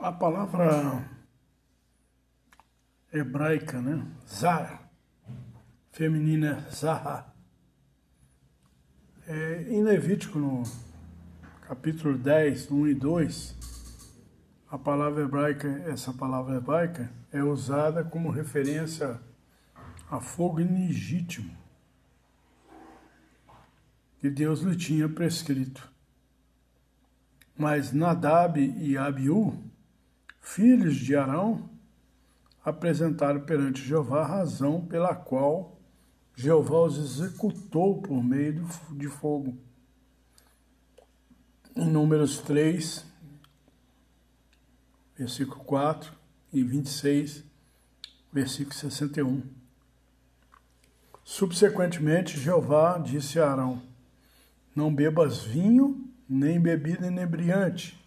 A palavra hebraica, né? Zara, feminina Zahra. É, em Levítico, no capítulo 10, 1 e 2, a palavra hebraica, essa palavra hebraica, é usada como referência a fogo ilegítimo que Deus lhe tinha prescrito. Mas Nadab e Abiú filhos de Arão, apresentaram perante Jeová a razão pela qual Jeová os executou por meio de fogo. Em Números 3, versículo 4 e 26, versículo 61. Subsequentemente, Jeová disse a Arão: Não bebas vinho, nem bebida inebriante,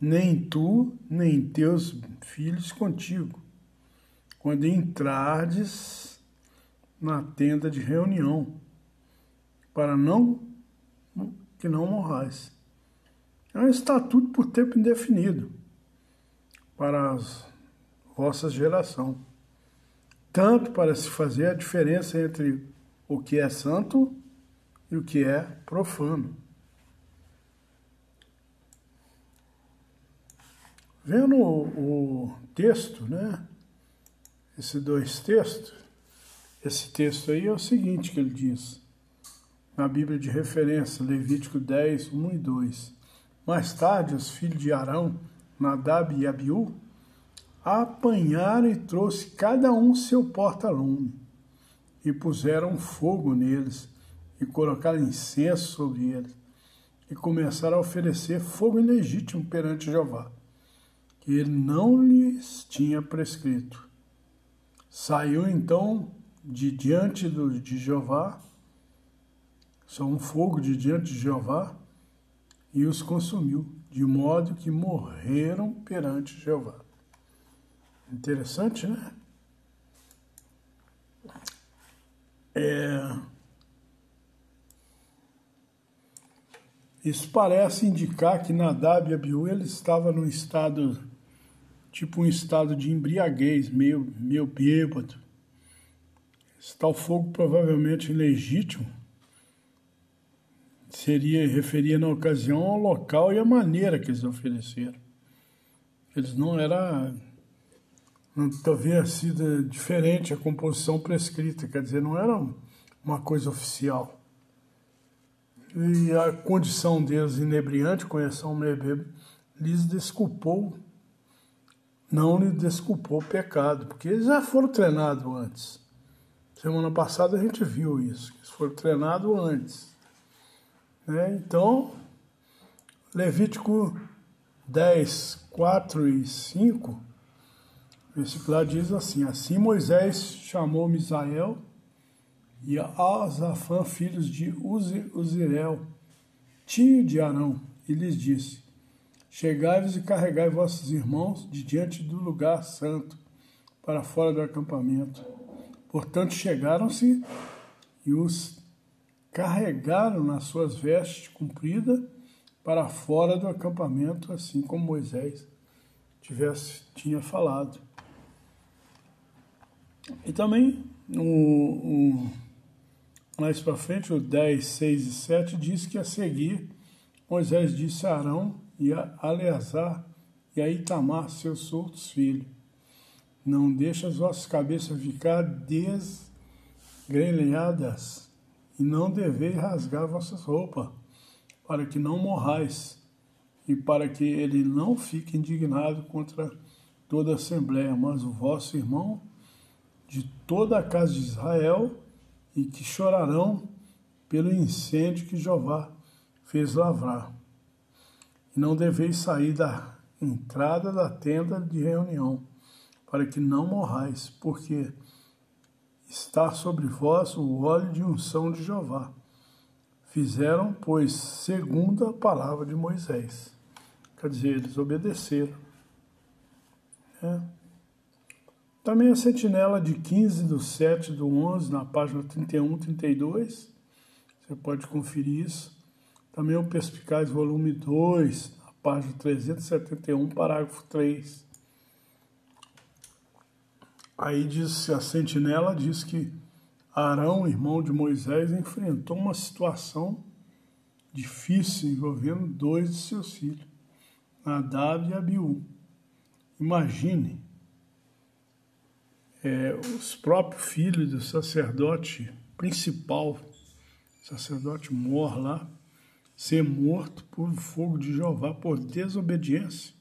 nem tu, nem teus filhos contigo, quando entrardes na tenda de reunião, para não que não morrais. É um estatuto por tempo indefinido para as vossas gerações, tanto para se fazer a diferença entre o que é santo e o que é profano. Vendo o, texto, né? Esses dois textos, esse texto aí é o seguinte que ele diz, na Bíblia de referência, Levítico 10, 1 e 2. Mais tarde, os filhos de Arão, Nadab e Abiú, apanharam e trouxe cada um seu porta-lume, e puseram fogo neles, e colocaram incenso sobre eles, e começaram a oferecer fogo ilegítimo perante Jeová que ele não lhes tinha prescrito. Saiu então de diante do, de Jeová, só um fogo de diante de Jeová, e os consumiu, de modo que morreram perante Jeová. Interessante, né? É... Isso parece indicar que Nadab e Abiú ele estava num estado tipo um estado de embriaguez, meio, meio bêbado. Esse tal fogo provavelmente ilegítimo seria referia na ocasião ao local e à maneira que eles ofereceram. Eles não era não talvez sido diferente a composição prescrita, quer dizer, não era uma coisa oficial. E a condição deles inebriante, conheção lhes desculpou não lhe desculpou o pecado, porque eles já foram treinados antes. Semana passada a gente viu isso, eles foram treinados antes. Né? Então, Levítico 10, 4 e 5, versículo diz assim: Assim Moisés chamou Misael e Azafã, filhos de Uzirel, tio de Arão, e lhes disse: Chegai-vos e carregai vossos irmãos de diante do lugar santo, para fora do acampamento. Portanto, chegaram-se e os carregaram nas suas vestes compridas para fora do acampamento, assim como Moisés tivesse, tinha falado. E também, no, mais para frente, o 10, 6 e 7 diz que a seguir, Moisés disse a Arão e a Aleazar e a Itamar, seus outros filhos. Não deixe as vossas cabeças ficar desgrenhadas, e não deveis rasgar vossas roupas, para que não morrais, e para que ele não fique indignado contra toda a assembleia, mas o vosso irmão de toda a casa de Israel, e que chorarão pelo incêndio que Jeová fez lavrar não deveis sair da entrada da tenda de reunião, para que não morrais, porque está sobre vós o óleo de unção de Jeová. Fizeram, pois, segundo a palavra de Moisés. Quer dizer, eles obedeceram. É. Também a sentinela de 15 do 7 do 11, na página 31, 32. Você pode conferir isso. Também o Perspicaz, volume 2, página 371, parágrafo 3. Aí diz, a sentinela diz que Arão, irmão de Moisés, enfrentou uma situação difícil envolvendo dois de seus filhos, Nadab e Abiú. Imagine é, os próprios filhos do sacerdote principal, sacerdote mor lá, ser morto por fogo de Jeová por desobediência.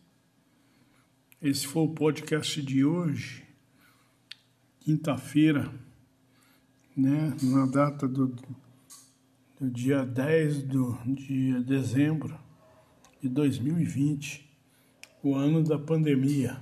Esse foi o podcast de hoje, quinta-feira, né, na data do, do dia 10 do, de dezembro de 2020, o ano da pandemia.